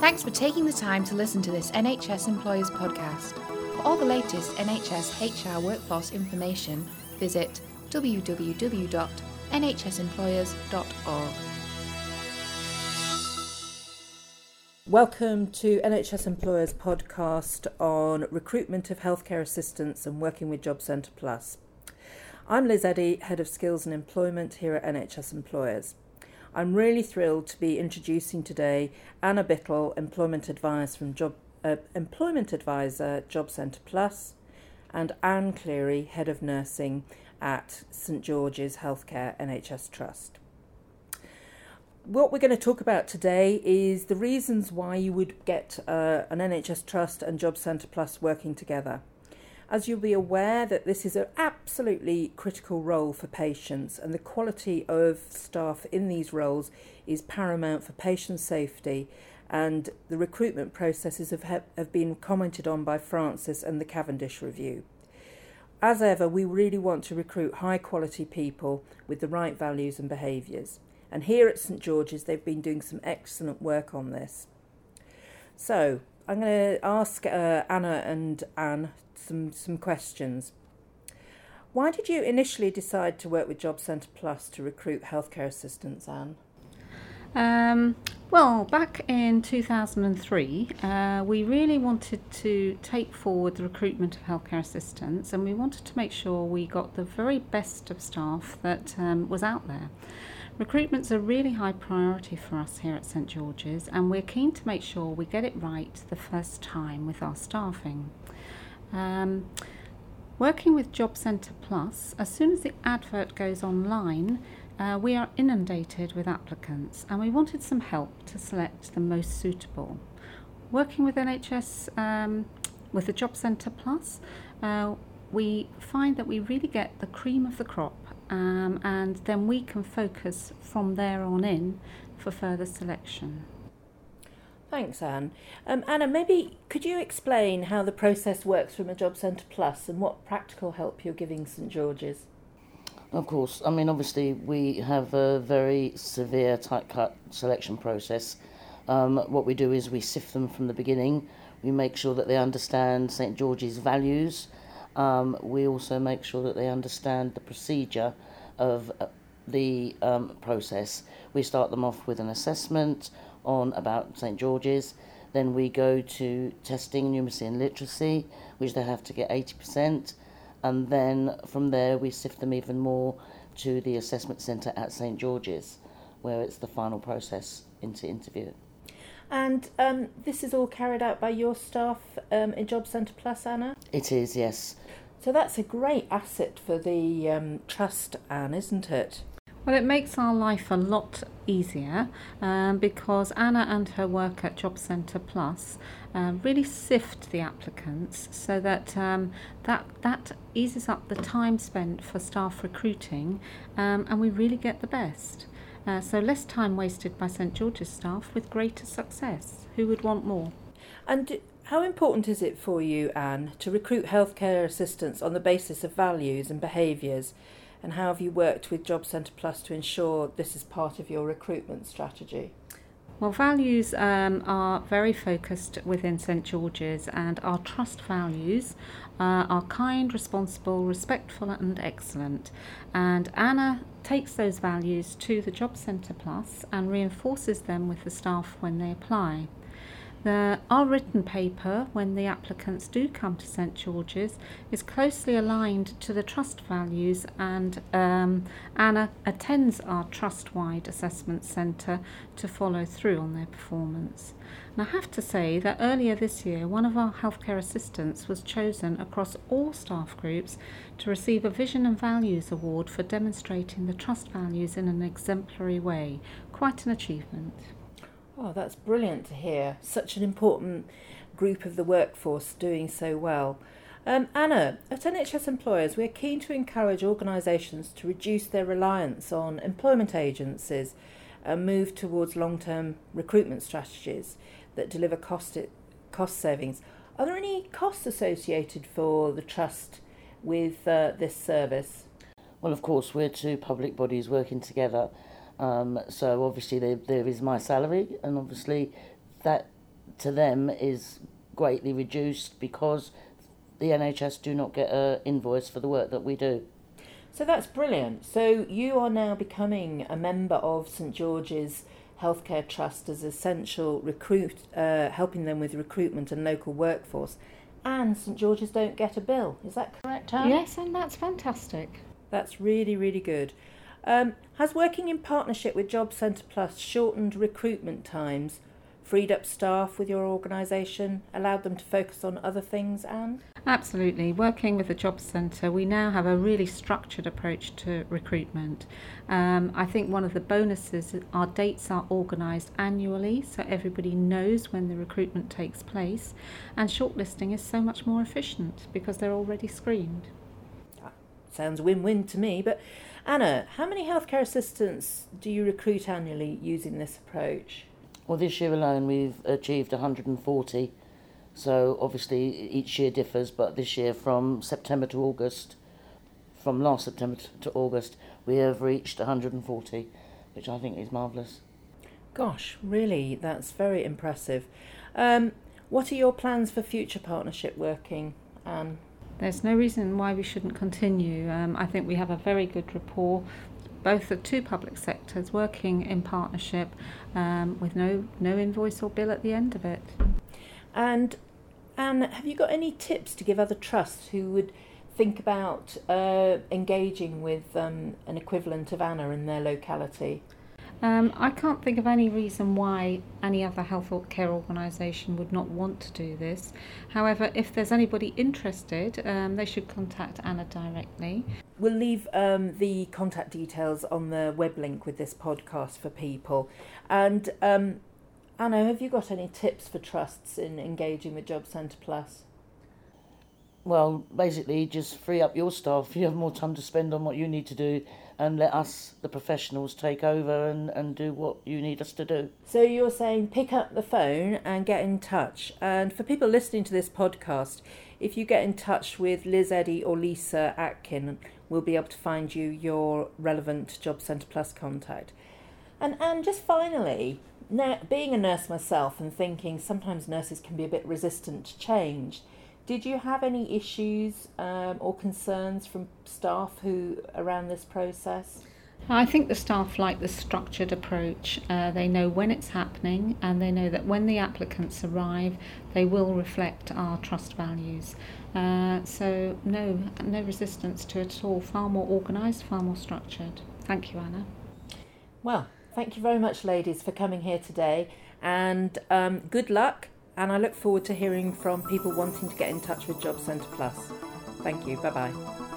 Thanks for taking the time to listen to this NHS Employers podcast. For all the latest NHS HR workforce information, visit www.nhsemployers.org. Welcome to NHS Employers podcast on recruitment of healthcare assistants and working with Job Centre Plus. I'm Liz Eddy, Head of Skills and Employment here at NHS Employers. I'm really thrilled to be introducing today Anna Bittle, Employment Advisor from Job uh, Employment Advisor Job Centre Plus, and Anne Cleary, Head of Nursing at St George's Healthcare NHS Trust. What we're going to talk about today is the reasons why you would get uh, an NHS Trust and Job Centre Plus working together as you'll be aware that this is an absolutely critical role for patients and the quality of staff in these roles is paramount for patient safety and the recruitment processes have, have been commented on by Francis and the Cavendish Review. As ever, we really want to recruit high quality people with the right values and behaviours. And here at St George's, they've been doing some excellent work on this. So, I'm going to ask uh, Anna and Anne some, some questions. Why did you initially decide to work with Job Centre Plus to recruit healthcare assistants, Anne? Um, well, back in 2003, uh, we really wanted to take forward the recruitment of healthcare assistants and we wanted to make sure we got the very best of staff that um, was out there. Recruitment's a really high priority for us here at St George's, and we're keen to make sure we get it right the first time with our staffing. Um, working with Job Centre Plus, as soon as the advert goes online, uh, we are inundated with applicants and we wanted some help to select the most suitable. Working with NHS um, with the Job Centre Plus, uh, we find that we really get the cream of the crop um, and then we can focus from there on in for further selection. Thanks, Anne. Um, Anna, maybe could you explain how the process works from a Job Centre Plus and what practical help you're giving St George's? Of course. I mean, obviously, we have a very severe, tight cut selection process. Um, what we do is we sift them from the beginning. We make sure that they understand St George's values. Um, we also make sure that they understand the procedure of uh, the um, process. We start them off with an assessment on about St George's. Then we go to testing numeracy and literacy, which they have to get 80%. And then from there, we sift them even more to the assessment centre at St George's, where it's the final process into interview. And um, this is all carried out by your staff um, in Job Centre Plus, Anna? It is, yes. So that's a great asset for the um, trust, Anne, isn't it? Well, it makes our life a lot easier um, because Anna and her work at Job Centre Plus um, really sift the applicants so that um, that that eases up the time spent for staff recruiting, um, and we really get the best. Uh, so less time wasted by St George's staff with greater success. Who would want more? And how important is it for you, Anne, to recruit healthcare assistants on the basis of values and behaviours? And how have you worked with Job Centre Plus to ensure this is part of your recruitment strategy? Well, values um, are very focused within St George's, and our trust values uh, are kind, responsible, respectful, and excellent. And Anna takes those values to the Job Centre Plus and reinforces them with the staff when they apply. The, our written paper, when the applicants do come to St George's, is closely aligned to the trust values, and um, Anna attends our trust wide assessment centre to follow through on their performance. And I have to say that earlier this year, one of our healthcare assistants was chosen across all staff groups to receive a Vision and Values Award for demonstrating the trust values in an exemplary way. Quite an achievement. Oh, that's brilliant to hear. Such an important group of the workforce doing so well. Um, Anna, at NHS Employers, we're keen to encourage organisations to reduce their reliance on employment agencies and move towards long term recruitment strategies that deliver cost, cost savings. Are there any costs associated for the Trust with uh, this service? Well, of course, we're two public bodies working together um, so obviously there, there is my salary, and obviously that to them is greatly reduced because the NHS do not get an invoice for the work that we do. So that's brilliant. So you are now becoming a member of St George's Healthcare Trust as essential recruit, uh, helping them with recruitment and local workforce. And St George's don't get a bill. Is that correct, Anne? Yes, and that's fantastic. That's really, really good. Um, has working in partnership with Job Centre Plus shortened recruitment times, freed up staff with your organisation, allowed them to focus on other things, Anne? Absolutely. Working with the Job Centre, we now have a really structured approach to recruitment. Um, I think one of the bonuses is our dates are organised annually so everybody knows when the recruitment takes place, and shortlisting is so much more efficient because they're already screened. Sounds win win to me, but Anna, how many healthcare assistants do you recruit annually using this approach? Well, this year alone we've achieved 140. So obviously each year differs, but this year from September to August, from last September to August, we have reached 140, which I think is marvellous. Gosh, really, that's very impressive. Um, what are your plans for future partnership working, Anne? There's no reason why we shouldn't continue. Um, I think we have a very good rapport, both the two public sectors working in partnership um, with no, no invoice or bill at the end of it. And Anne, have you got any tips to give other trusts who would think about uh, engaging with um, an equivalent of Anna in their locality? Um, I can't think of any reason why any other health care organisation would not want to do this. However, if there's anybody interested, um, they should contact Anna directly. We'll leave um, the contact details on the web link with this podcast for people. And um, Anna, have you got any tips for trusts in engaging with Job Centre Plus? Well, basically, just free up your staff. You have more time to spend on what you need to do and let us, the professionals, take over and, and do what you need us to do. So you're saying pick up the phone and get in touch. And for people listening to this podcast, if you get in touch with Liz Eddy or Lisa Atkin, we'll be able to find you your relevant Job Centre Plus contact. And and just finally, now, being a nurse myself and thinking sometimes nurses can be a bit resistant to change. Did you have any issues um, or concerns from staff who around this process? I think the staff like the structured approach. Uh, they know when it's happening and they know that when the applicants arrive, they will reflect our trust values. Uh, so, no, no resistance to it at all. Far more organised, far more structured. Thank you, Anna. Well, thank you very much, ladies, for coming here today and um, good luck and I look forward to hearing from people wanting to get in touch with Job Centre Plus. Thank you. Bye bye.